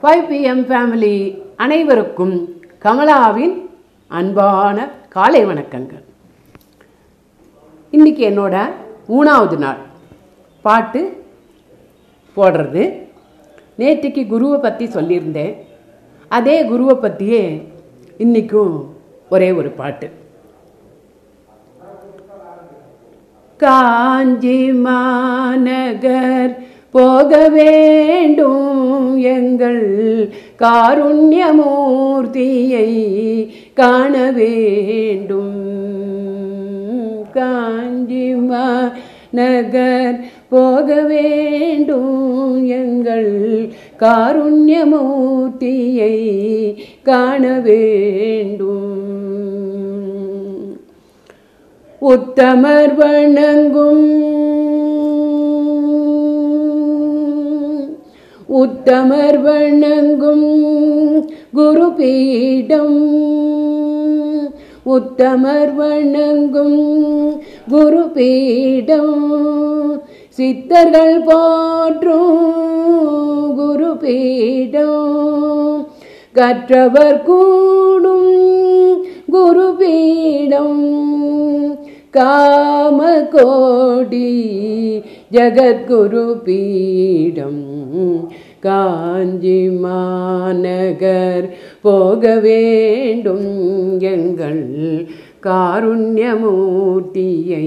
Five PM family அனைவருக்கும் கமலாவின் அன்பான காலை வணக்கங்கள். இன்னைக்கு என்னோட மூணாவது நாள். பாட்டு போடுறது. நேற்றுக்கு குருவை பற்றி சொல்லியிருந்தேன். அதே குருவை பற்றியே இன்றைக்கும் ஒரே ஒரு பாட்டு. காஞ்சி மாநகர் போக வேண்டும் எங்கள் காருண்யமூர்த்தியை காண வேண்டும் காஞ்சிமா நகர் போக வேண்டும் எங்கள் காருண்யமூர்த்தியை காண வேண்டும் உத்தமர் வணங்கும் உத்தமர் வணங்கும் குரு பீடம் உத்தமர் வணங்கும் குரு பீடம் சித்தர்கள் போற்றும் குரு பீடம் கற்றவர் கூடும் குரு பீடம் காம கோடி ஜகத்குரு பீடம் காஞ்சி மாநகர் போக வேண்டும் எங்கள் காருண்யமூர்த்தியை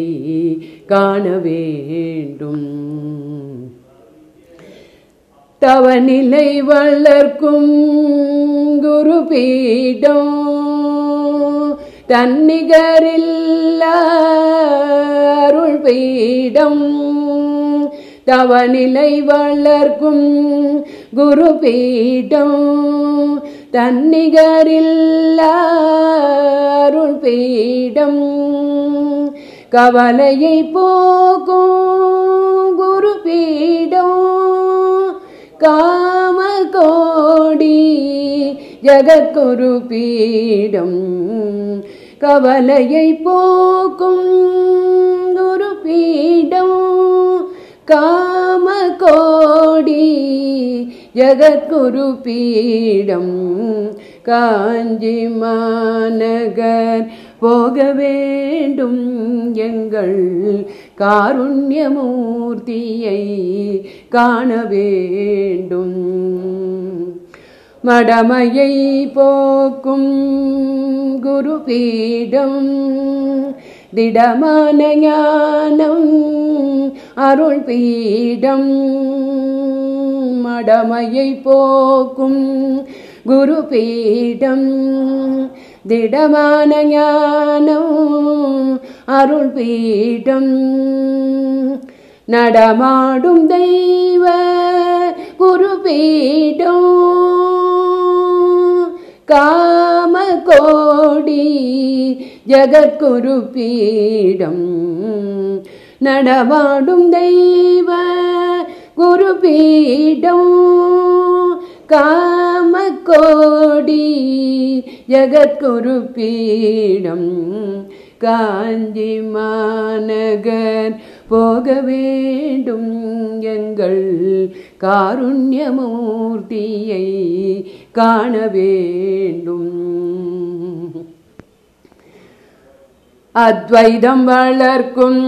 காண வேண்டும் தவநிலை வளர்க்கும் குரு பீடம் தன்னிகரில்ல அருள் பீடம் தவநிலை வளர்க்கும் குரு பீடம் தன்னிகரில்ல பீடம். கவலையை போக்கும் குரு பீடம் காம கோடி ஜகக்குரு பீடம் கவலையை போக்கும் காம கோடி ஜகத்குரு பீடம் காஞ்சி மாநகர் போக வேண்டும் எங்கள் காருண்யமூர்த்தியை காண வேண்டும். மடமையை போக்கும் குரு பீடம் திடமான ஞானம் அருள் பீடம் மடமையை போக்கும் குரு பீடம் திடமான ஞானம் அருள் பீடம் நடமாடும் தெய்வ குரு பீடம் காம கோடி ஜகத்குரு பீடம் நடவாடும் தெய்வ குரு பீடம் காம கோடி ஜகத்குரு பீடம் காஞ்சி மாநகர் போக வேண்டும் எங்கள் காருண்யமூர்த்தியை காண வேண்டும். அத்வைதம் வளர்க்கும்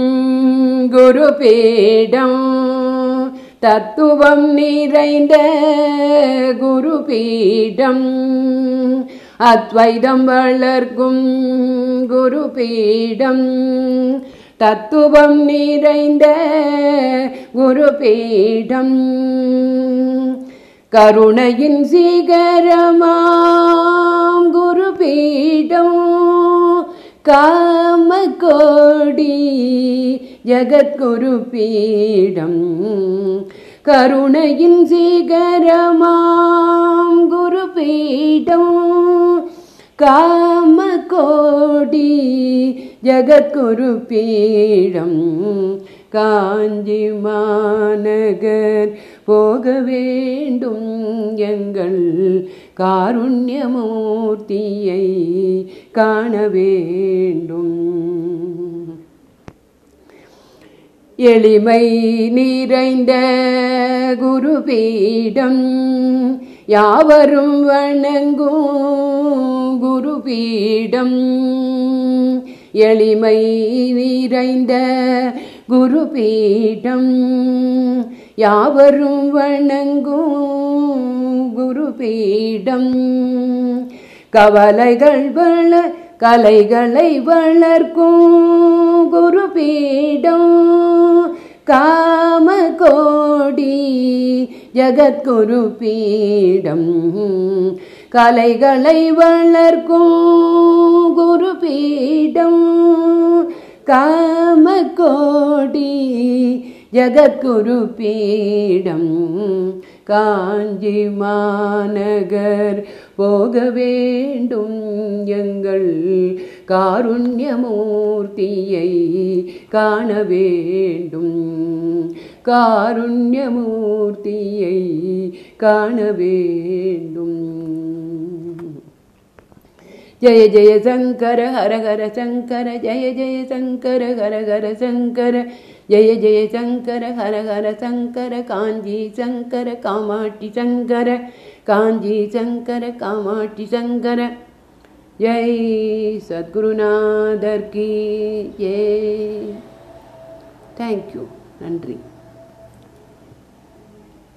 குரு பீடம் தத்துவம் நிறைந்த குரு பீடம் அத்வைதம் வளர்க்கும் குரு பீடம் தத்துவம் நிறைந்த குரு பீடம் கருணையின் சீகரமாம் குரு பீடம் காம கோடி ஜகத்குரு பீடம். கருணையின் சீகரமாம் குரு பீடம். காம கோடி ஜகத்குரு பீடம். காஞ்சி மாநகர் போக வேண்டும் எங்கள் காருண்யமூர்த்தியை காண வேண்டும் எளிமை நிறைந்த குருபீடம் யாவரும் வணங்கும் குருபீடம். எளிமை நிறைந்த குருபீடம் யாவரும் வணங்கும் குருபீடம். கவலைகள் வள கலைகளை வளர்க்கும் குருபீடம். காம கோடி ஜகத்குரு பீடம். கலைகளை வளர்க்கும் குரு பீடம் காம கோடி ஜகத்குரு பீடம். காஞ்சி மாநகர் போக வேண்டும் எங்கள் காருண்யமூர்த்தியை காண வேண்டும். காருண்யமூர்த்தியை காண வேண்டும். ஜய ஜய சங்கர ஹர ஹர சங்கர ஜய ஜய சங்கர ஹர ஹர சங்கர ஜய ஜய சங்கர ஹர ஹர சங்கர காஞ்சி சங்கர காமாட்சி சங்கர காஞ்சி சங்கர காமாட்சி சங்கர ஜெய் சத்குருநாதர் கி ஜெய் தேங்க்யூ நன்றி